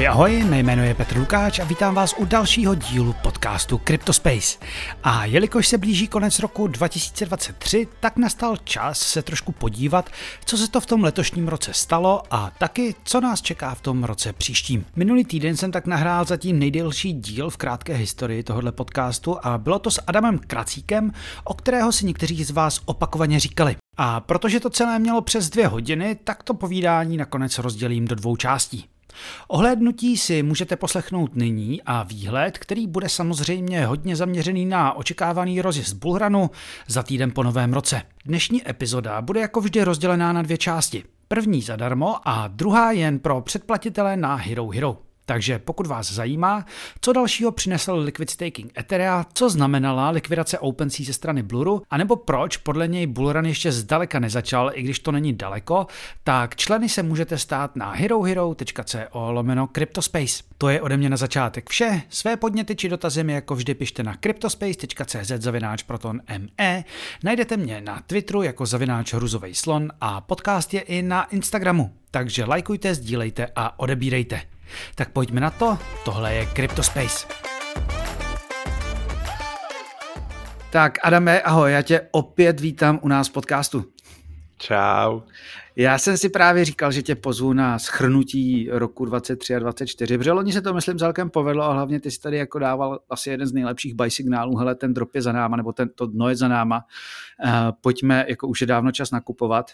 Ahoj, ahoj, mé jméno je Petr Lukáč a vítám vás u dalšího dílu podcastu CryptoSpace. A jelikož se blíží konec roku 2023, tak nastal čas se trošku podívat, co se to v tom letošním roce stalo a taky, co nás čeká v tom roce příštím. Minulý týden jsem tak nahrál zatím nejdelší díl v krátké historii tohohle podcastu a bylo to s Adamem Kracíkem, o kterého si někteří z vás opakovaně říkali. A protože to celé mělo přes dvě hodiny, tak to povídání nakonec rozdělím do dvou částí. Ohlédnutí si můžete poslechnout nyní a výhled, který bude samozřejmě hodně zaměřený na očekávaný rozjezd Bulhranu za týden po novém roce. Dnešní epizoda bude jako vždy rozdělená na dvě části. První zadarmo a druhá jen pro předplatitele na Hero Hero. Takže pokud vás zajímá, co dalšího přinesl liquid staking Etherea, co znamenala likvidace OpenSea ze strany Bluru, anebo proč podle něj Bullrun ještě zdaleka nezačal, i když to není daleko, tak členy se můžete stát na herohero.co lomeno Cryptospace. To je ode mě na začátek vše. Své podněty či dotazy mi jako vždy pište na cryptospace.cz zavináč proton ME. Najdete mě na Twitteru jako zavináč hruzovej slon a podcast je i na Instagramu. Takže lajkujte, sdílejte a odebírejte. Tak pojďme na to, tohle je CryptoSpace. Tak Adame, ahoj, já tě opět vítám u nás v podcastu. Čau. Já jsem si právě říkal, že tě pozvu na schrnutí roku 23 a 24, protože loni se to myslím celkem povedlo a hlavně ty jsi tady jako dával asi jeden z nejlepších buy signálů, hele ten drop je za náma, nebo ten, to dno je za náma, uh, pojďme, jako už je dávno čas nakupovat.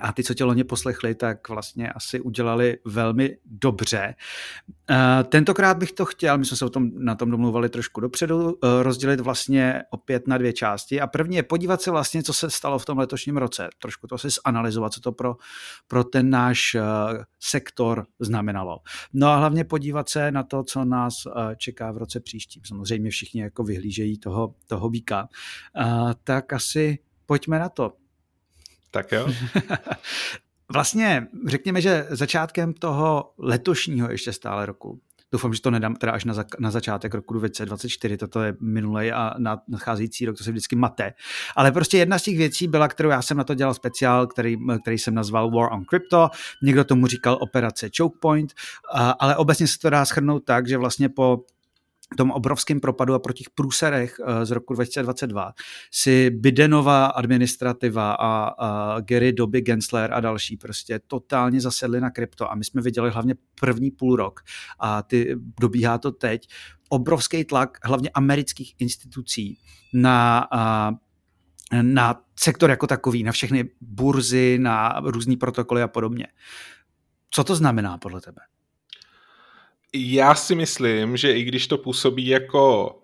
A ty, co tě loni poslechli, tak vlastně asi udělali velmi dobře. Eh, tentokrát bych to chtěl, my jsme se o tom, na tom domluvali trošku dopředu, eh, rozdělit vlastně opět na dvě části. A první je podívat se vlastně, co se stalo v tom letošním roce. Trošku to si zanalizovat, co to pro, pro ten náš eh, sektor znamenalo. No a hlavně podívat se na to, co nás čeká v roce příštím. Samozřejmě všichni jako vyhlížejí toho, toho býka. Tak asi pojďme na to. Tak jo. vlastně řekněme, že začátkem toho letošního ještě stále roku, doufám, že to nedám teda až na, za, na začátek roku 2024, toto je minulý a nadcházející rok, to se vždycky mate. Ale prostě jedna z těch věcí byla, kterou já jsem na to dělal speciál, který, který jsem nazval War on Crypto, někdo tomu říkal operace Choke Point, ale obecně se to dá schrnout tak, že vlastně po tom obrovském propadu a pro těch průserech eh, z roku 2022 si Bidenová administrativa a, a Gary Doby Gensler a další prostě totálně zasedli na krypto a my jsme viděli hlavně první půl rok a ty, dobíhá to teď, obrovský tlak hlavně amerických institucí na, na sektor jako takový, na všechny burzy, na různé protokoly a podobně. Co to znamená podle tebe? Já si myslím, že i když to působí jako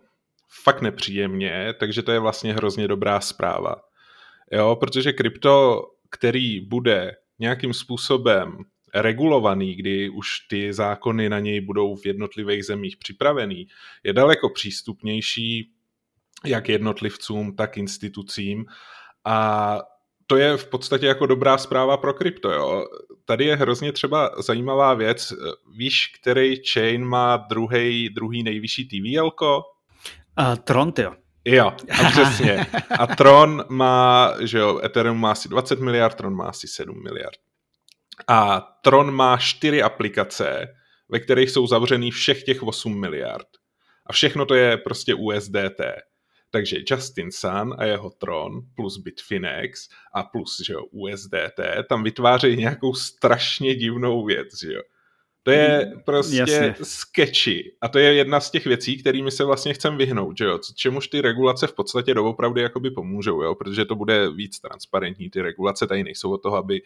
fakt nepříjemně, takže to je vlastně hrozně dobrá zpráva. Jo, protože krypto, který bude nějakým způsobem regulovaný, kdy už ty zákony na něj budou v jednotlivých zemích připravený, je daleko přístupnější jak jednotlivcům, tak institucím a to je v podstatě jako dobrá zpráva pro krypto. Jo. Tady je hrozně třeba zajímavá věc. Víš, který chain má druhý, druhý nejvyšší TVL? Uh, Tron, jo. Jo, a přesně. A Tron má, že jo, Ethereum má asi 20 miliard, Tron má asi 7 miliard. A Tron má čtyři aplikace, ve kterých jsou zavřený všech těch 8 miliard. A všechno to je prostě USDT. Takže Justin Sun a jeho Tron plus Bitfinex a plus že jo, USDT tam vytvářejí nějakou strašně divnou věc, že jo. To je mm, prostě Jasně. sketchy. A to je jedna z těch věcí, kterými se vlastně chcem vyhnout, že jo? Čemuž ty regulace v podstatě doopravdy jakoby pomůžou, jo? Protože to bude víc transparentní. Ty regulace tady nejsou od toho, aby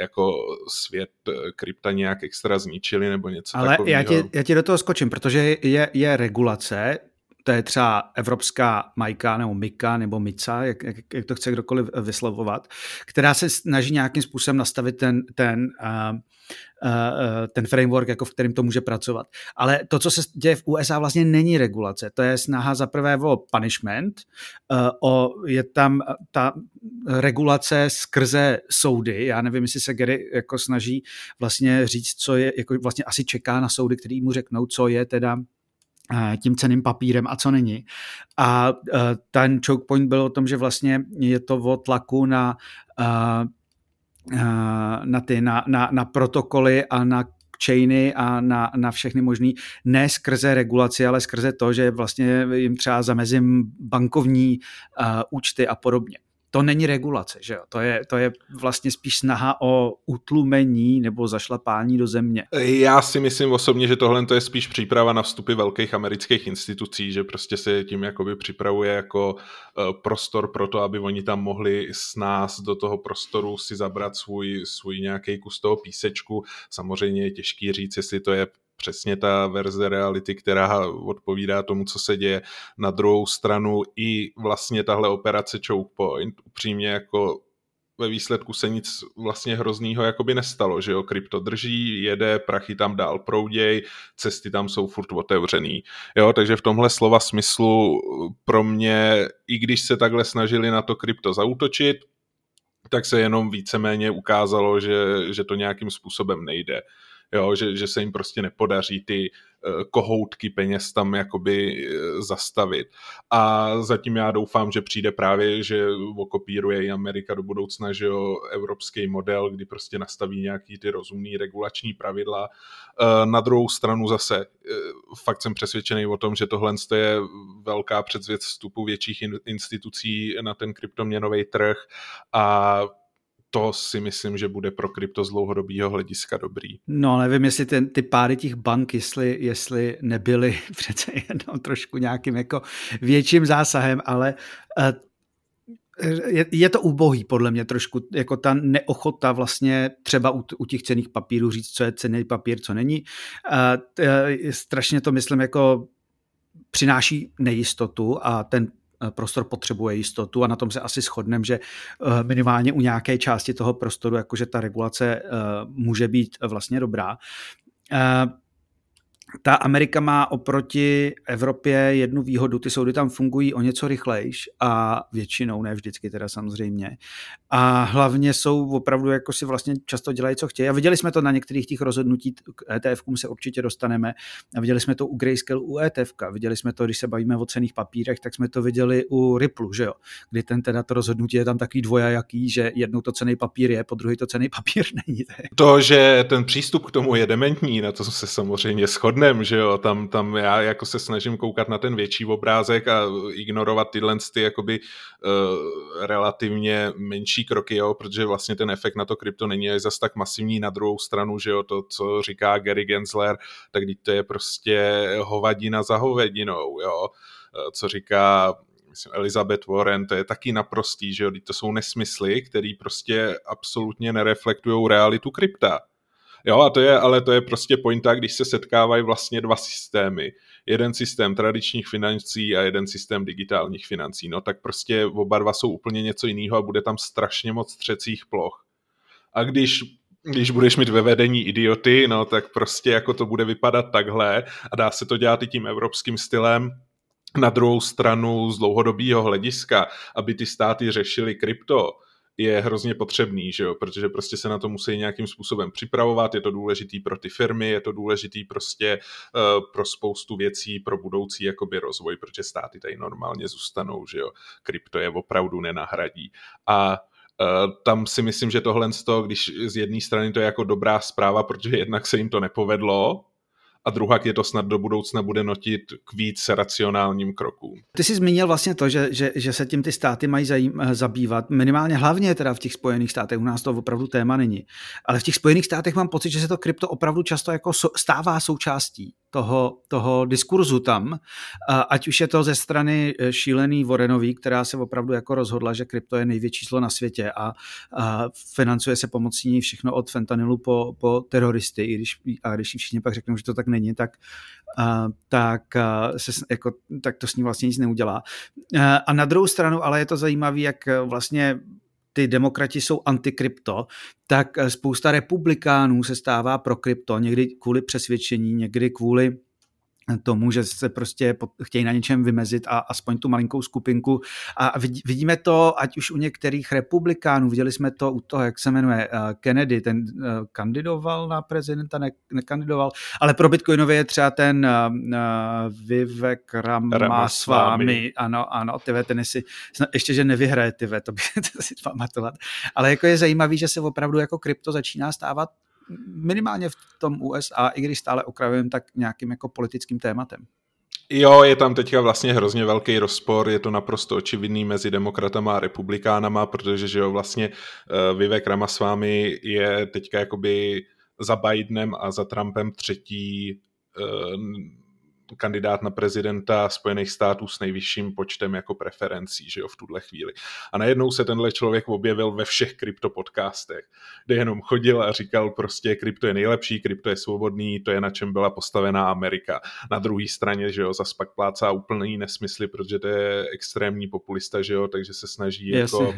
jako svět eh, krypta nějak extra zničili nebo něco Ale takového. já ti, já ti do toho skočím, protože je, je regulace, to je třeba evropská Majka nebo Mika nebo Mica, jak, jak, jak to chce kdokoliv vyslovovat, která se snaží nějakým způsobem nastavit ten, ten, uh, uh, ten framework, jako v kterým to může pracovat. Ale to, co se děje v USA, vlastně není regulace. To je snaha za prvé o punishment, uh, o, je tam ta regulace skrze soudy. Já nevím, jestli se Gary jako snaží vlastně říct, co je, jako vlastně asi čeká na soudy, který mu řeknou, co je teda Eh, tím ceným papírem a co není. A eh, ten choke point byl o tom, že vlastně je to o tlaku na, eh, na, ty, na, na, na protokoly a na blockchainy a na, na všechny možný, ne skrze regulaci, ale skrze to, že vlastně jim třeba zamezím bankovní uh, účty a podobně to není regulace, že jo? To je, to je vlastně spíš snaha o utlumení nebo zašlapání do země. Já si myslím osobně, že tohle je spíš příprava na vstupy velkých amerických institucí, že prostě se tím jakoby připravuje jako uh, prostor pro to, aby oni tam mohli s nás do toho prostoru si zabrat svůj, svůj nějaký kus toho písečku. Samozřejmě je těžký říct, jestli to je přesně ta verze reality, která odpovídá tomu, co se děje. Na druhou stranu i vlastně tahle operace Choke Point upřímně jako ve výsledku se nic vlastně hroznýho jakoby nestalo, že jo, krypto drží, jede, prachy tam dál prouděj, cesty tam jsou furt otevřený, jo, takže v tomhle slova smyslu pro mě, i když se takhle snažili na to krypto zautočit, tak se jenom víceméně ukázalo, že, že to nějakým způsobem nejde jo, že, že se jim prostě nepodaří ty uh, kohoutky peněz tam jakoby uh, zastavit. A zatím já doufám, že přijde právě, že okopíruje i Amerika do budoucna, že jo, evropský model, kdy prostě nastaví nějaký ty rozumný regulační pravidla. Uh, na druhou stranu zase fakt jsem přesvědčený o tom, že tohle je velká předzvěc vstupu větších institucí na ten kryptoměnový trh a to si myslím, že bude pro krypto z dlouhodobého hlediska dobrý. No, nevím, jestli ten, ty páry těch bank, jestli, jestli nebyly přece jenom trošku nějakým jako větším zásahem, ale uh, je, je to ubohý podle mě trošku, jako ta neochota vlastně třeba u, u těch cených papírů říct, co je cený papír, co není. Uh, strašně to myslím jako přináší nejistotu a ten Eh, prostor potřebuje jistotu a na tom se asi shodneme, že eh, minimálně u nějaké části toho prostoru, jakože ta regulace eh, může být vlastně dobrá ta Amerika má oproti Evropě jednu výhodu, ty soudy tam fungují o něco rychlejš a většinou, ne vždycky teda samozřejmě. A hlavně jsou opravdu, jako si vlastně často dělají, co chtějí. A viděli jsme to na některých těch rozhodnutí, k ETF se určitě dostaneme. A viděli jsme to u Grayscale, u ETF. Viděli jsme to, když se bavíme o cených papírech, tak jsme to viděli u Ripple, že jo? Kdy ten teda to rozhodnutí je tam takový dvojajaký, že jednou to cený papír je, po druhý to cený papír není. To, že ten přístup k tomu je dementní, na to se samozřejmě shodne shodneme, že jo, tam, tam já jako se snažím koukat na ten větší obrázek a ignorovat tyhle ty jakoby uh, relativně menší kroky, jo, protože vlastně ten efekt na to krypto není zas tak masivní na druhou stranu, že jo, to, co říká Gary Gensler, tak to je prostě hovadina za hovedinou, jo, eh, co říká Elizabeth Warren, to je taky naprostý, že jo, to jsou nesmysly, které prostě absolutně nereflektují realitu krypta. Jo, a to je, ale to je prostě pointa, když se setkávají vlastně dva systémy. Jeden systém tradičních financí a jeden systém digitálních financí. No tak prostě oba dva jsou úplně něco jiného a bude tam strašně moc třecích ploch. A když když budeš mít ve vedení idioty, no tak prostě jako to bude vypadat takhle a dá se to dělat i tím evropským stylem, na druhou stranu z dlouhodobého hlediska, aby ty státy řešily krypto, je hrozně potřebný, že jo? protože prostě se na to musí nějakým způsobem připravovat, je to důležitý pro ty firmy, je to důležitý prostě uh, pro spoustu věcí, pro budoucí jakoby rozvoj, protože státy tady normálně zůstanou, že jo, krypto je opravdu nenahradí. A Uh, tam si myslím, že tohle z toho, když z jedné strany to je jako dobrá zpráva, protože jednak se jim to nepovedlo, a druhá je to snad do budoucna bude notit k víc racionálním krokům. Ty jsi zmínil vlastně to, že, že, že se tím ty státy mají zajím, eh, zabývat, minimálně hlavně teda v těch Spojených státech, u nás to opravdu téma není, ale v těch Spojených státech mám pocit, že se to krypto opravdu často jako stává součástí toho, toho diskurzu tam, ať už je to ze strany eh, šílený Warrenový, která se opravdu jako rozhodla, že krypto je největší zlo na světě a, a financuje se pomocí ní všechno od fentanylu po, po teroristy, i když, a když všichni pak řeknou, že to tak není, tak, a, tak, a, se, jako, tak to s ní vlastně nic neudělá. A, a na druhou stranu, ale je to zajímavé, jak vlastně ty demokrati jsou antikrypto, tak eh, spousta republikánů se stává pro krypto, někdy kvůli přesvědčení, někdy kvůli tomu, že se prostě chtějí na něčem vymezit a aspoň tu malinkou skupinku. A vidíme to, ať už u některých republikánů, viděli jsme to u toho, jak se jmenuje eh, Kennedy, ten eh, kandidoval na prezidenta, ne, nekandidoval, ale pro Bitcoinově je třeba ten uh, Vivek Ramaswamy, ano, ano, tyve, ten si, ještě, že nevyhraje tyve, to bych si pamatovat. Ale jako je zajímavý, že se opravdu jako krypto začíná stávat minimálně v tom USA, i když stále okrajujeme, tak nějakým jako politickým tématem. Jo, je tam teďka vlastně hrozně velký rozpor, je to naprosto očividný mezi demokratama a republikánama, protože že jo, vlastně uh, Vivek Ramaswamy je teďka jakoby za Bidenem a za Trumpem třetí uh, kandidát na prezidenta Spojených států s nejvyšším počtem jako preferencí, že jo, v tuhle chvíli. A najednou se tenhle člověk objevil ve všech kryptopodcastech, kde jenom chodil a říkal prostě krypto je nejlepší, krypto je svobodný, to je na čem byla postavená Amerika. Na druhé straně, že jo, zas pak plácá úplný nesmysly, protože to je extrémní populista, že jo, takže se snaží Jasně. jako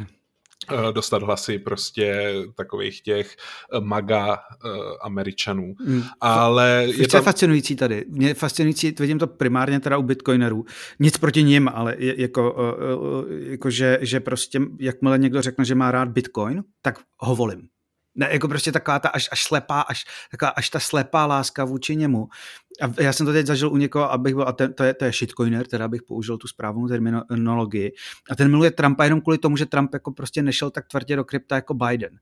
dostat hlasy prostě takových těch eh, maga uh, američanů. Hmm. Ale je, je to fascinující tady. Mě fascinující, vidím to primárně teda u bitcoinerů. Nic proti nim, ale je, jako, uh, jako že, že prostě jakmile někdo řekne, že má rád bitcoin, tak ho volím. Ne, jako prostě taková ta až, až slepá, až, taková, až ta slepá láska vůči němu. A já jsem to teď zažil u někoho, abych byl, a ten, to, je, to je shitcoiner, teda bych použil tu správnou terminologii. A ten miluje Trumpa jenom kvůli tomu, že Trump jako prostě nešel tak tvrdě do krypta jako Biden.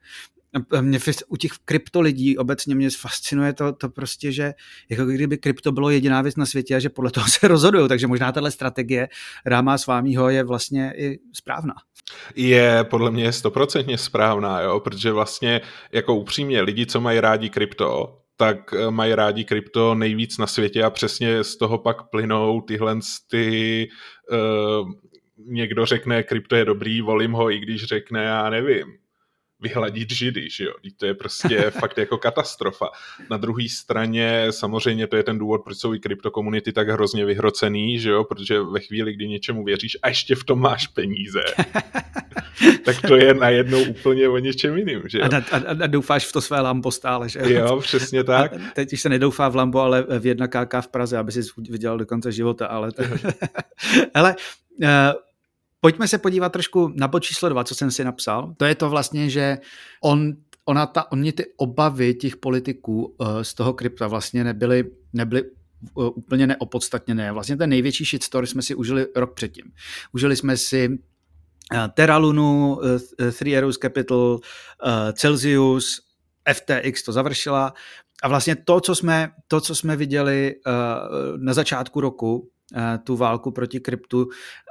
A mě u těch krypto lidí obecně mě fascinuje to, to prostě, že jako kdyby krypto bylo jediná věc na světě a že podle toho se rozhodují, takže možná tahle strategie Ráma s vámího je vlastně i správná. Je podle mě stoprocentně správná, jo, protože vlastně jako upřímně lidi, co mají rádi krypto, tak eh, mají rádi krypto nejvíc na světě a přesně z toho pak plynou tyhle ty uh, někdo řekne, krypto je dobrý, volím ho, i když řekne, já nevím, vyhladit židy, že jo? To je prostě fakt jako katastrofa. Na druhé straně samozřejmě to je ten důvod, proč jsou i kryptokomunity tak hrozně vyhrocený, že jo? Protože ve chvíli, kdy něčemu věříš a ještě v tom máš peníze, tak to je najednou úplně o něčem jiným, že jo? A, a, a, a doufáš v to své lambo stále, že jo? Jo, přesně tak. A teď už se nedoufá v lambo, ale v jedna KK v Praze, aby si vydělal do konce života, ale to... Hele, uh, Pojďme se podívat trošku na bod číslo dva, co jsem si napsal. To je to vlastně, že on, ona ta, oni ty obavy těch politiků uh, z toho krypta vlastně nebyly, nebyly uh, úplně neopodstatněné. Vlastně ten největší shitstorm jsme si užili rok předtím. Užili jsme si uh, Terra Lunu, Three Arrows Capital, Celsius, FTX to završila a vlastně to, co jsme, to, co jsme viděli na začátku roku, Eh, tu válku proti kryptu,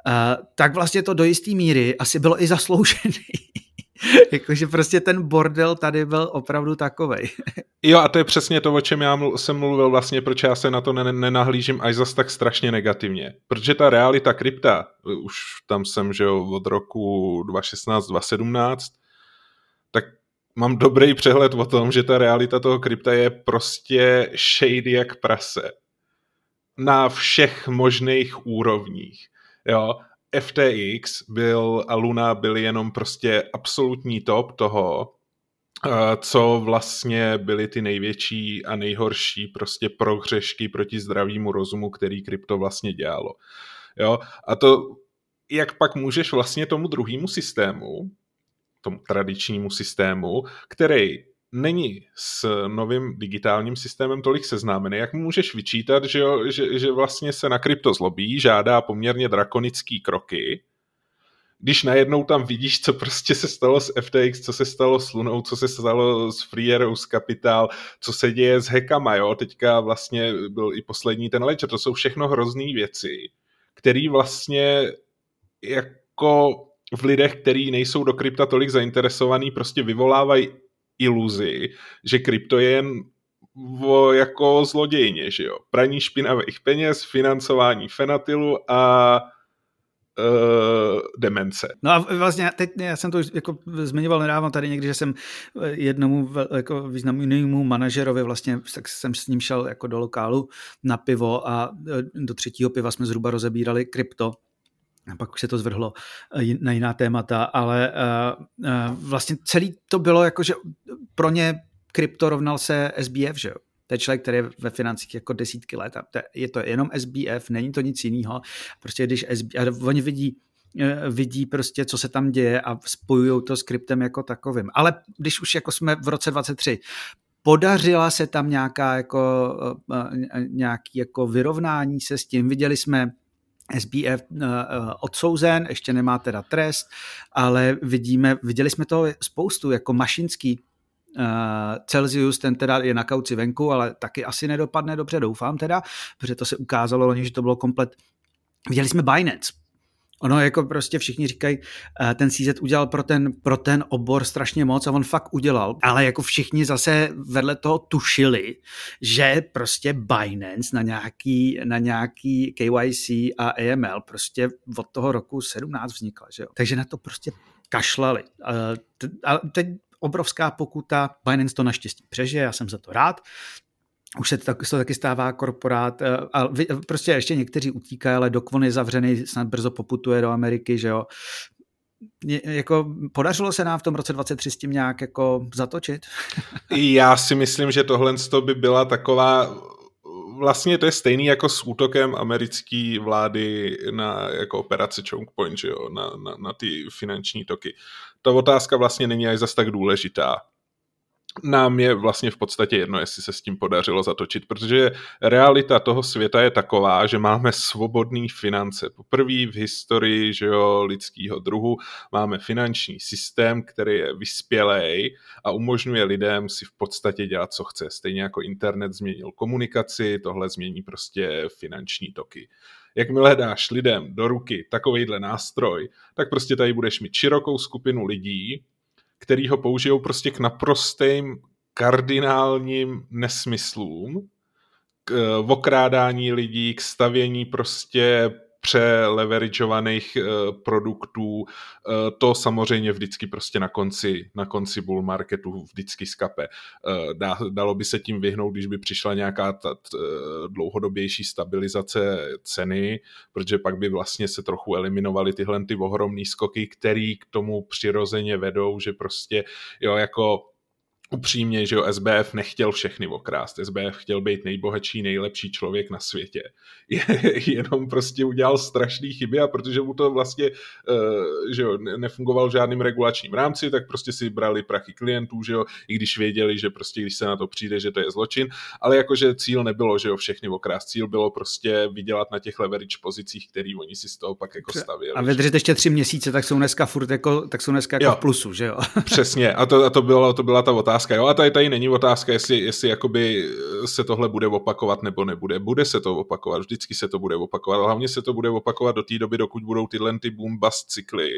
eh, tak vlastně to do jisté míry asi bylo i zasloužený. Jakože prostě ten bordel tady byl opravdu takovej. jo a to je přesně to, o čem já jsem mluvil vlastně, proč já se na to nenahlížím až zas tak strašně negativně. Protože ta realita krypta, už tam jsem, že jo, od roku 2016, 2017, tak mám dobrý přehled o tom, že ta realita toho krypta je prostě shady jak prase na všech možných úrovních. Jo? FTX byl a Luna byly jenom prostě absolutní top toho, eh, co vlastně byly ty největší a nejhorší prostě prohřešky proti zdravému rozumu, který krypto vlastně dělalo. Jo? A to, jak pak můžeš vlastně tomu druhému systému, tomu tradičnímu systému, který není s novým digitálním systémem tolik seznámený, jak můžeš vyčítat, že, jo, že, že vlastně se na krypto zlobí, žádá poměrně drakonický kroky, když najednou tam vidíš, co prostě se stalo s FTX, co se stalo s Lunou, co se stalo s Free Arrows Capital, co se děje s hekama, jo, teďka vlastně byl i poslední ten ledger, to jsou všechno hrozný věci, které vlastně jako v lidech, kteří nejsou do krypta tolik zainteresovaný, prostě vyvolávají iluzi, že krypto je jako zlodějně, že jo. Praní špinavých peněz, financování fenatilu a uh, demence. No a vlastně teď já jsem to už jako zmiňoval nedávno tady někdy, že jsem jednomu jako významnému manažerovi vlastně, tak jsem s ním šel jako do lokálu na pivo a e, do třetího piva jsme zhruba rozebírali krypto a pak už se to zvrhlo eh, na jiná témata, ale uh, uh, vlastně celý to bylo jako, že pro ně krypto rovnal se SBF, že jo? To je člověk, který je ve financích jako desítky let a je to jenom SBF, není to nic jiného. Prostě když SBF, oni vidí, vidí prostě, co se tam děje a spojují to s kryptem jako takovým. Ale když už jako jsme v roce 23, podařila se tam nějaká jako, nějaký jako vyrovnání se s tím. Viděli jsme SBF eh, eh, odsouzen, ještě nemá teda trest, ale vidíme, viděli jsme to spoustu, jako Mašinský, Celsius, ten teda je na kauci venku, ale taky asi nedopadne dobře, doufám teda, protože to se ukázalo, že to bylo komplet Viděli jsme Binance, Ono jako prostě všichni říkají, eh, ten CZ udělal pro ten, pro ten obor strašně moc a on fakt udělal, ale jako všichni zase vedle toho tušili, že prostě Binance na nějaký, na nějaký KYC a AML prostě od toho roku 17 vznikla, že jo? Takže na to prostě kašlali. A teď obrovská pokuta, Binance to naštěstí přežije, já jsem za to rád, už se to, to taky stává korporát eh, a prostě ještě někteří utíkají, ale Dokvon je zavřený, snad brzo poputuje do Ameriky, že jo. Jako podařilo se nám v tom roce 23 s tím nějak jako zatočit? Já si myslím, že tohle by byla taková vlastně to je stejný jako s útokem americké vlády na jako operace Choke Point, že jo, na, na, na ty finanční toky. Ta otázka vlastně není až zas tak důležitá nám je vlastně v podstatě jedno, jestli se s tím podařilo zatočit, protože realita toho světa je taková, že máme svobodné finance. Poprvé v historii že jo, lidského druhu máme finanční systém, který je vyspělej a umožňuje lidem si v podstatě dělat, co chce. Stejně jako internet změnil komunikaci, tohle změní prostě finanční toky jakmile dáš lidem do ruky takovýhle nástroj, tak prostě tady budeš mít širokou skupinu lidí, který ho použijou prostě k naprostým kardinálním nesmyslům, k eh, okrádání lidí, k stavění prostě přeleverageovaných uh, produktů. Uh, to samozřejmě vždycky prostě na konci, na konci bull marketu vždycky skape. Dá, dalo by se tím vyhnout, když by přišla nějaká ta, dlouhodobější stabilizace ceny, protože pak by vlastně se trochu eliminovaly tyhle ty ohromné skoky, který k tomu přirozeně vedou, že prostě jo, jako upřímně, že jo, SBF nechtěl všechny okrást. SBF chtěl být nejbohatší, nejlepší člověk na světě. Je, jenom prostě udělal strašné chyby a protože mu to vlastně, uh, že jo, nefungoval v žádným regulačním rámci, tak prostě si brali prachy klientů, že jo, i když věděli, že prostě, když se na to přijde, že to je zločin, ale jakože cíl nebylo, že jo, všechny okrást. Cíl bylo prostě vydělat na těch leverage pozicích, který oni si z toho pak jako stavěli. A vydržet ještě tři měsíce, tak jsou dneska furt jako, tak jsou dneska jako jo, v plusu, že jo? Přesně. A to, a to, bylo, to byla ta otázka otázka. Jo? A tady, tady není otázka, jestli, jestli jakoby se tohle bude opakovat nebo nebude. Bude se to opakovat, vždycky se to bude opakovat. Hlavně se to bude opakovat do té doby, dokud budou tyhle ty boom bust cykly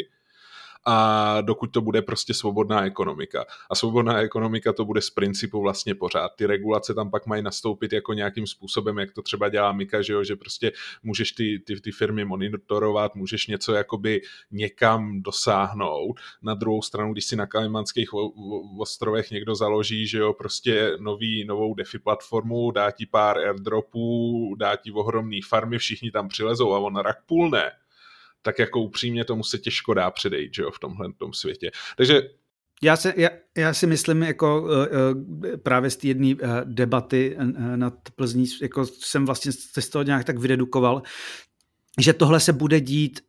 a dokud to bude prostě svobodná ekonomika. A svobodná ekonomika to bude z principu vlastně pořád. Ty regulace tam pak mají nastoupit jako nějakým způsobem, jak to třeba dělá Mika, že, jo? že prostě můžeš ty, ty, ty firmy monitorovat, můžeš něco jakoby někam dosáhnout. Na druhou stranu, když si na Kalimanských ostrovech někdo založí, že jo, prostě nový, novou DeFi platformu, dá ti pár airdropů, dá ti ohromný farmy, všichni tam přilezou a on rak půl ne tak jako upřímně tomu se těžko dá předejít, že jo, v tomhle tom světě. Takže já, se, já, já si myslím, jako uh, uh, právě z té jedné uh, debaty nad Plzní, jako jsem vlastně z toho nějak tak vydedukoval, že tohle se bude dít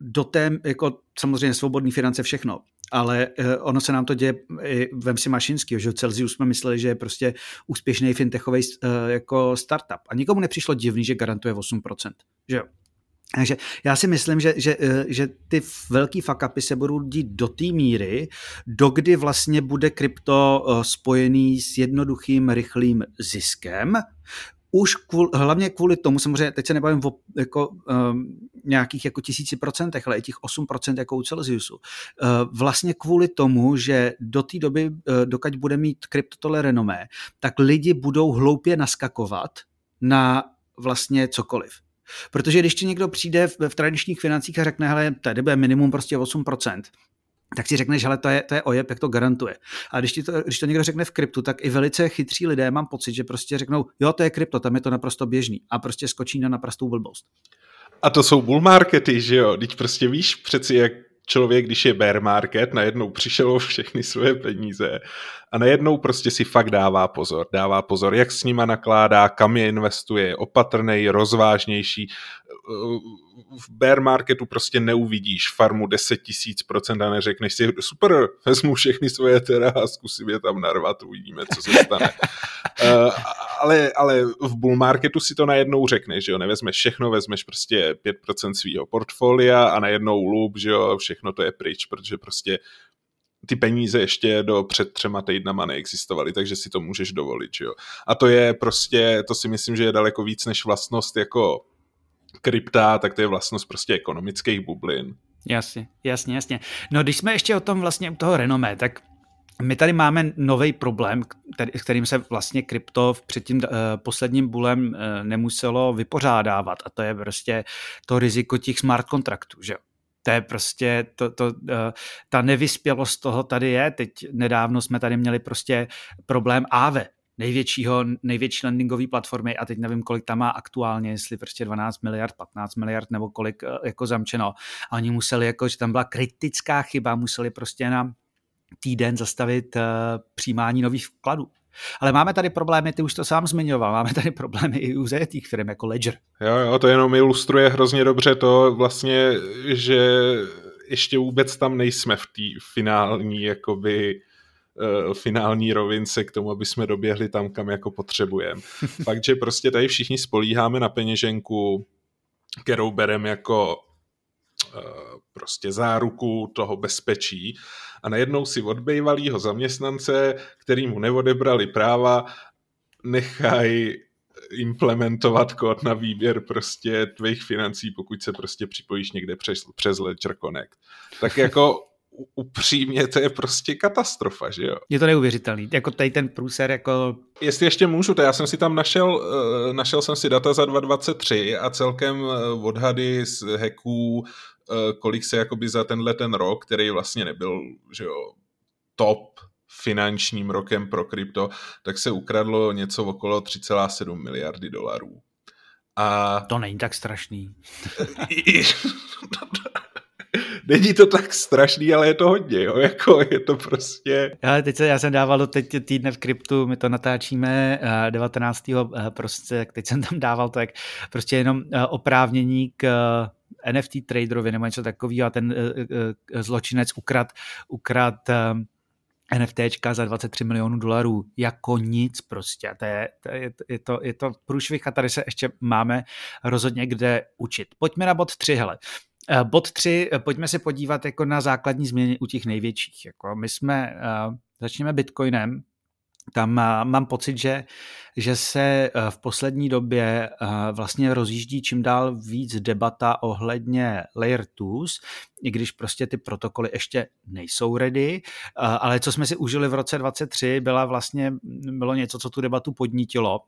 do té, jako samozřejmě svobodní finance všechno, ale ono se nám to děje i vem si Mašinský, že Celsius jsme mysleli, že je prostě úspěšný fintechový jako startup a nikomu nepřišlo divný, že garantuje 8%, že jo. Takže já si myslím, že, že, eh, že ty velký fuck-upy se budou dít do té míry, dokdy vlastně bude krypto eh, spojený s jednoduchým, rychlým ziskem, už kvůli, hlavně kvůli tomu, samozřejmě teď se nebavím o jako, um, nějakých jako tisíci procentech, ale i těch 8% jako u Celsiusu. Uh, vlastně kvůli tomu, že do té doby, uh, dokud bude mít krypto tohle renomé, tak lidi budou hloupě naskakovat na vlastně cokoliv. Protože když ti někdo přijde v, v tradičních financích a řekne, hele, tady bude minimum prostě 8%, tak si řekneš, hele, to je, to je ojeb, jak to garantuje. A když, ti to, když to někdo řekne v kryptu, tak i velice chytří lidé mám pocit, že prostě řeknou, jo, to je krypto, tam je to naprosto běžný a prostě skočí na naprostou blbost. A to jsou bull markety, že jo? Teď prostě víš přeci, jak člověk, když je bear market, najednou přišel o všechny svoje peníze a najednou prostě si fakt dává pozor. Dává pozor, jak s nima nakládá, kam je investuje, je opatrnej, rozvážnější. V bear marketu prostě neuvidíš farmu 10 tisíc procent a neřekneš si, super, vezmu všechny svoje teda a zkusím je tam narvat, uvidíme, co se stane. Uh, ale, ale v bull marketu si to najednou řekneš, že jo, nevezmeš všechno, vezmeš prostě 5% svého portfolia a najednou lup, že jo, všechno to je pryč, protože prostě ty peníze ještě do před třema týdnama neexistovaly, takže si to můžeš dovolit, jo. A to je prostě, to si myslím, že je daleko víc než vlastnost jako krypta, tak to je vlastnost prostě ekonomických bublin. Jasně, jasně, jasně. No když jsme ještě o tom vlastně u toho renomé, tak my tady máme nový problém, který, kterým se vlastně krypto před tím uh, posledním bulem uh, nemuselo vypořádávat a to je prostě to riziko těch smart kontraktů, že To je prostě, to, to, uh, ta nevyspělost toho tady je. Teď nedávno jsme tady měli prostě problém AVE, největšího, největší landingové platformy a teď nevím, kolik tam má aktuálně, jestli prostě 12 miliard, 15 miliard nebo kolik jako zamčeno. A oni museli, jako, že tam byla kritická chyba, museli prostě na týden zastavit uh, přijímání nových vkladů. Ale máme tady problémy, ty už to sám zmiňoval, máme tady problémy i u zajetých firm jako Ledger. Jo, jo, to jenom ilustruje hrozně dobře to vlastně, že ještě vůbec tam nejsme v té finální jakoby uh, finální rovince k tomu, aby jsme doběhli tam, kam jako potřebujeme. Fakt, že prostě tady všichni spolíháme na peněženku, kterou bereme jako prostě záruku toho bezpečí a najednou si od bývalého zaměstnance, který mu neodebrali práva, nechají implementovat kód na výběr prostě tvých financí, pokud se prostě připojíš někde přes, přes Ledger Connect. Tak jako upřímně to je prostě katastrofa, že jo? Je to neuvěřitelný, jako tady ten průser, jako... Jestli ještě můžu, to já jsem si tam našel, eh, našel jsem si data za 2023 a celkem eh, odhady z Eh, kolik se jakoby za tenhle ten rok, který vlastně nebyl že jo, top finančním rokem pro krypto, tak se ukradlo něco okolo 3,7 miliardy dolarů. A... To není tak strašný. Není to tak strašný, ale je to hodně, jo, jako je to prostě... Já, teď se, já jsem dával do teď týdne v kryptu, my to natáčíme 19. Eh, eh, prostě, teď jsem tam dával to, jak prostě jenom oprávnění k NFT traderovi nebo něco takového a ten uh, uh, zločinec ukrad, ukrad NFTčka za 23 milionů dolarů jako nic prostě. To je, to je, je, to, je to průšvih a tady se ještě máme rozhodně kde učit. Pojďme na bod 3, hele. Bod 3, pojďme se podívat jako na základní změny u těch největších. Jako my jsme, začněme Bitcoinem, tam mám pocit, že, že se eh, v poslední době eh, vlastně rozjíždí čím dál víc debata ohledně layer 2, i když prostě ty protokoly ještě nejsou ready, eh, ale co jsme si užili v roce 23 byla vlastně, bylo něco, co tu debatu podnítilo,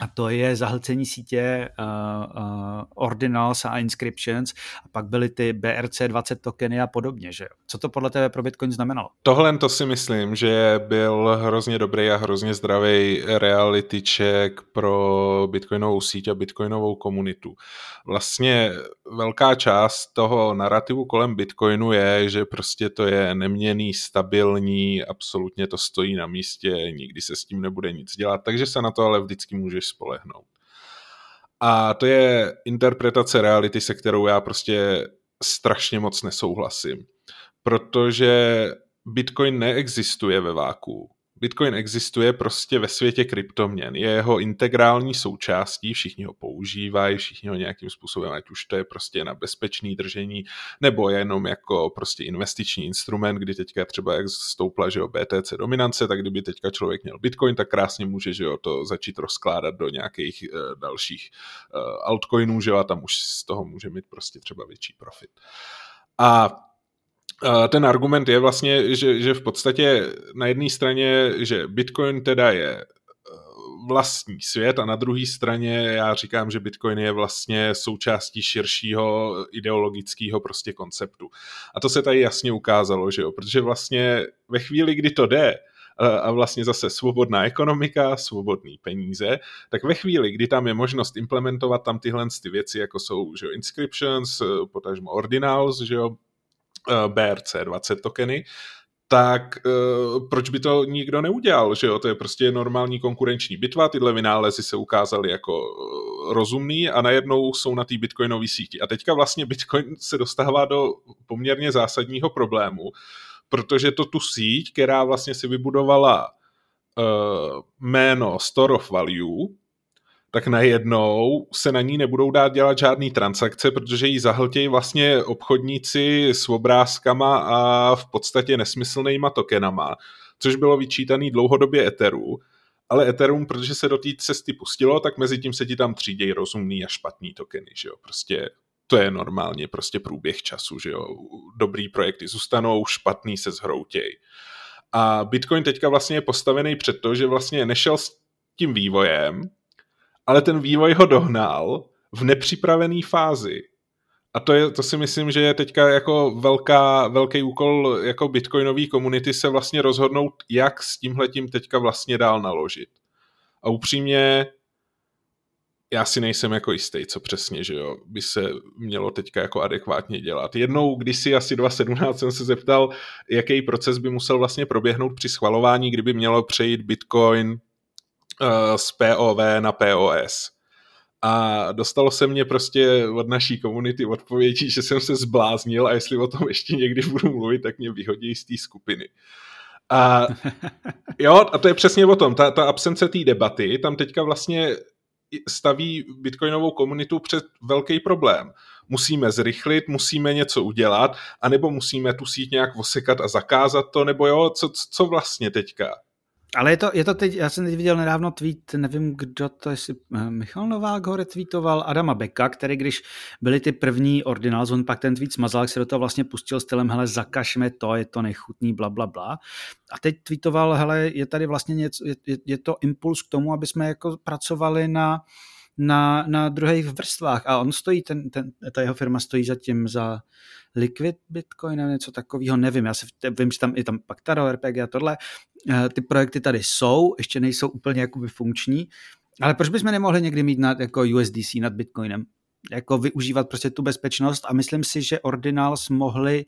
a to je zahlcení sítě uh, uh, ordinals a inscriptions a pak byly ty BRC20 tokeny a podobně. Že? Co to podle tebe pro Bitcoin znamenalo? Tohle to si myslím, že byl hrozně dobrý a hrozně zdravý reality check pro Bitcoinovou síť a Bitcoinovou komunitu. Vlastně velká část toho narrativu kolem Bitcoinu je, že prostě to je neměný, stabilní, absolutně to stojí na místě, nikdy se s tím nebude nic dělat, takže se na to ale vždycky můžeš spolehnout. A to je interpretace reality, se kterou já prostě strašně moc nesouhlasím. Protože Bitcoin neexistuje ve váku. Bitcoin existuje prostě ve světě kryptoměn. Je jeho integrální součástí, všichni ho používají, všichni ho nějakým způsobem, ať už to je prostě na bezpečný držení, nebo jenom jako prostě investiční instrument, kdy teďka třeba jak stoupla, že jo, BTC dominance, tak kdyby teďka člověk měl Bitcoin, tak krásně může, že jo, to začít rozkládat do nějakých uh, dalších uh, altcoinů, že jo, a tam už z toho může mít prostě třeba větší profit. A ten argument je vlastně, že, že v podstatě na jedné straně, že Bitcoin teda je eh, vlastní svět a na druhé straně já říkám, že Bitcoin je vlastně součástí širšího ideologického prostě konceptu. A to se tady jasně ukázalo, že jo, protože vlastně ve chvíli, kdy to jde, a vlastně zase svobodná ekonomika, svobodný peníze, tak ve chvíli, kdy tam je možnost implementovat tam tyhle ty věci, jako jsou že jo, inscriptions, potažmo ordinals, že jo, Eh, BRC20 tokeny, tak uh, proč by to nikdo neudělal, že jo? To je prostě normální konkurenční bitva, tyhle vynálezy se ukázaly jako uh, rozumný a najednou jsou na té bitcoinové síti. A teďka vlastně bitcoin se dostává do poměrně zásadního problému, protože to tu síť, která vlastně si vybudovala uh, jméno Store of Value, tak najednou se na ní nebudou dát dělat žádný transakce, protože ji zahltějí vlastně obchodníci s obrázkama a v podstatě nesmyslnýma tokenama, což bylo vyčítaný dlouhodobě Etheru. Ale Ethereum, protože se do té cesty pustilo, tak mezi tím se ti tam třídějí rozumný a špatný tokeny, že jo. Prostě to je normálně prostě průběh času, že jo. Dobrý projekty zůstanou, špatný se zhroutěj. A Bitcoin teďka vlastně je postavený před to, že vlastně nešel s tím vývojem, ale ten vývoj ho dohnal v nepřipravené fázi. A to, je, to si myslím, že je teďka jako velká, velký úkol jako bitcoinový komunity se vlastně rozhodnout, jak s tímhletím teďka vlastně dál naložit. A upřímně já si nejsem jako jistý, co přesně, že jo, by se mělo teďka jako adekvátně dělat. Jednou, když si asi 2017 jsem se zeptal, jaký proces by musel vlastně proběhnout při schvalování, kdyby mělo přejít Bitcoin z POV na POS. A dostalo se mě prostě od naší komunity odpovědí, že jsem se zbláznil a jestli o tom ještě někdy budu mluvit, tak mě vyhodí z té skupiny. A jo, a to je přesně o tom, ta, ta absence té debaty, tam teďka vlastně staví bitcoinovou komunitu před velký problém. Musíme zrychlit, musíme něco udělat, anebo musíme tu síť nějak osekat a zakázat to, nebo jo, co, co vlastně teďka? Ale je to, je to teď, já jsem teď viděl nedávno tweet, nevím kdo to, jestli eh, Michal Novák ho retweetoval, Adama Beka, který když byly ty první ordinals, on pak ten tweet smazal, se do toho vlastně pustil stylem, hele, zakažme to, je to nechutný, bla, bla, bla. A teď tweetoval, hele, je tady vlastně něco, je, je to impuls k tomu, aby jsme jako pracovali na, na, na druhých vrstvách. A on stojí, ten, ten, ta jeho firma stojí zatím za Liquid Bitcoin nebo něco takového, nevím, já se vím, že tam je tam pak Taro, RPG a tohle, eh, ty projekty tady jsou, ještě nejsou úplně jakoby funkční, ale proč bychom nemohli někdy mít nad, jako USDC nad Bitcoinem? jako využívat prostě tu bezpečnost a myslím si, že Ordinals mohli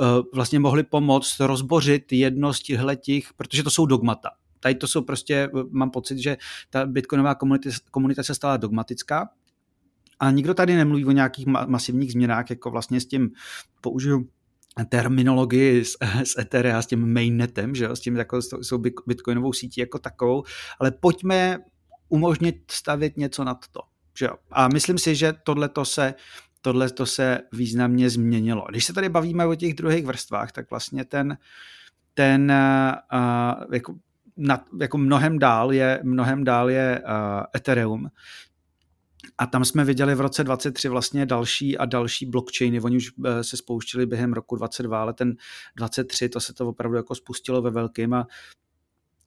uh, vlastně mohli pomoct rozbořit jedno z těch, protože to jsou dogmata. Tady to jsou prostě, mám pocit, že ta bitcoinová komunita, komunita se stala dogmatická a nikdo tady nemluví o nějakých masivních změnách, jako vlastně s tím použiju terminologii z, z Etherea, s tím mainnetem, že jo, s tím jako s tou bitcoinovou sítí jako takovou, ale pojďme umožnit stavět něco nad to. Že jo. A myslím si, že tohle to se tohle to se významně změnilo. Když se tady bavíme o těch druhých vrstvách, tak vlastně ten, ten uh, jako, na, jako mnohem dál je, mnohem dál je uh, Ethereum, a tam jsme viděli v roce 23 vlastně další a další blockchainy. Oni už eh, se spouštili během roku 22, ale ten 23 to se to opravdu jako spustilo ve velkým a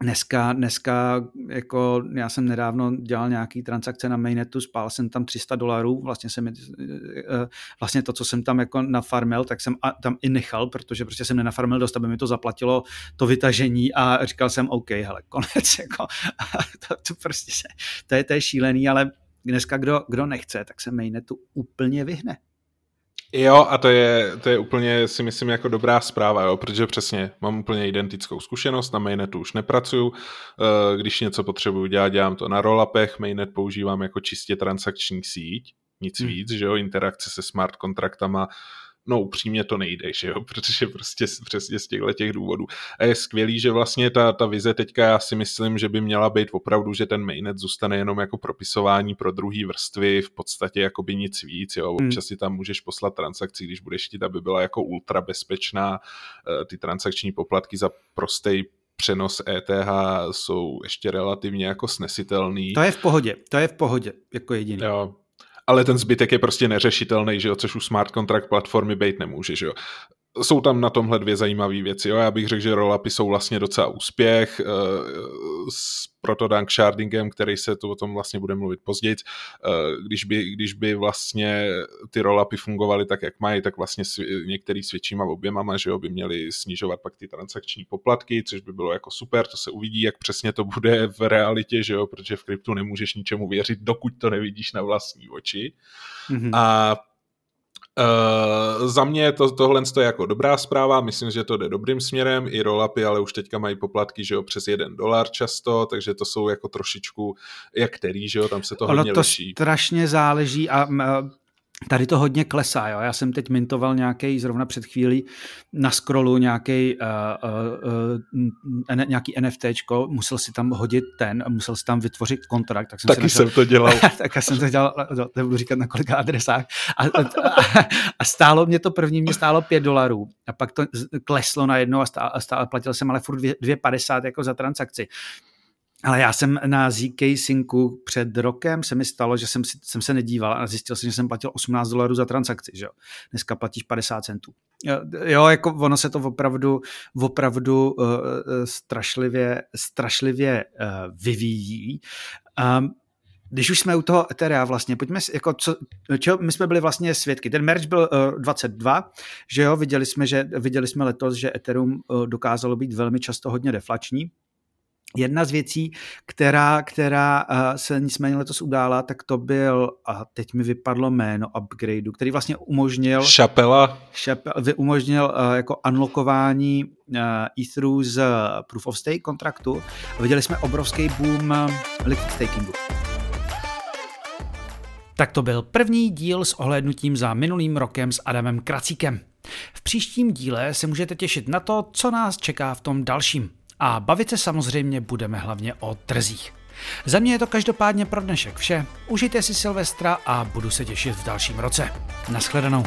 Dneska, dneska, jako já jsem nedávno dělal nějaký transakce na mainnetu, spál jsem tam 300 dolarů, vlastně jsem, eh, vlastně to, co jsem tam jako nafarmil, tak jsem tam i nechal, protože prostě jsem nenafarmil dost, aby mi to zaplatilo to vytažení a říkal jsem OK, hele, konec, jako, to, to prostě se, to je, to je šílený, ale dneska kdo, kdo nechce, tak se mainnetu úplně vyhne. Jo, a to je, to je úplně, si myslím, jako dobrá zpráva, jo, protože přesně mám úplně identickou zkušenost, na mainnetu už nepracuju, eh, když něco potřebuju dělat, dělám to na rollupech, mainnet používám jako čistě transakční síť, nic hmm. víc, že jo, interakce se smart kontraktama, no upřímně to nejde, že jo, protože prostě přesně z těchto těch důvodů. A je skvělý, že vlastně ta, ta vize teďka, já si myslím, že by měla být opravdu, že ten mainnet zůstane jenom jako propisování pro druhý vrstvy, v podstatě jako by nic víc, jo, hmm. občas si tam můžeš poslat transakci, když budeš chtít, aby byla jako ultra bezpečná, eh, ty transakční poplatky za prostý přenos ETH jsou ještě relativně jako snesitelný. To je v pohodě, to je v pohodě, jako jediný. Jo, ale ten zbytek je prostě neřešitelný, že jo, což už smart contract platformy být nemůže, že jo jsou tam na tomhle dvě zajímavé věci. Jo. Já bych řekl, že rollupy jsou vlastně docela úspěch. Eh, s protodank shardingem, který se tu o tom vlastně bude mluvit později. Eh, když by, když by vlastně ty rollupy fungovaly tak, jak mají, tak vlastně některý s většíma objemama, že jo, by měli snižovat pak ty transakční poplatky, což by bylo jako super, to se uvidí, jak přesně to bude v realitě, že jo, protože v kryptu nemůžeš ničemu věřit, dokud to nevidíš na vlastní oči. Mm-hmm. A Uh, za mě to, tohle je jako dobrá zpráva, myslím, že to jde dobrým směrem, i rollupy, ale už teďka mají poplatky, že jo, přes jeden dolar často, takže to jsou jako trošičku, jak který, že jo, tam se to ono hodně to liší. strašně záleží a Tady to hodně klesá, jo. Já jsem teď mintoval nějaký zrovna před chvílí na scrollu nějaký, uh, uh, uh, nějaký NFTčko, musel si tam hodit ten, musel si tam vytvořit kontrakt. Tak jsem Taky našel, jsem to dělal. tak já jsem to dělal, nebudu říkat na kolika adresách. A, a, a, stálo mě to první, mě stálo 5 dolarů. A pak to kleslo najednou a, stále, a stále, platil jsem ale furt 2,50 jako za transakci. Ale já jsem na ZK Syncu před rokem se mi stalo, že jsem, jsem se nedíval a zjistil jsem, že jsem platil 18 dolarů za transakci, že jo. Dneska platíš 50 centů. Jo, jako ono se to opravdu, opravdu uh, strašlivě, strašlivě uh, vyvíjí. Um, když už jsme u toho Etherea vlastně, pojďme, jako co, čo, my jsme byli vlastně svědky. Ten merch byl uh, 22, že jo, viděli jsme, že, viděli jsme letos, že Ethereum uh, dokázalo být velmi často hodně deflační, Jedna z věcí, která, která se nicméně letos udála, tak to byl, a teď mi vypadlo jméno upgradeu, který vlastně umožnil... Šapela. Šapel, umožnil jako unlockování Etheru z Proof of Stake kontraktu. Viděli jsme obrovský boom liquid stakingu. Tak to byl první díl s ohlednutím za minulým rokem s Adamem Kracíkem. V příštím díle se můžete těšit na to, co nás čeká v tom dalším. A bavit se samozřejmě budeme hlavně o trzích. Za mě je to každopádně pro dnešek vše. Užijte si Silvestra a budu se těšit v dalším roce. Naschledanou.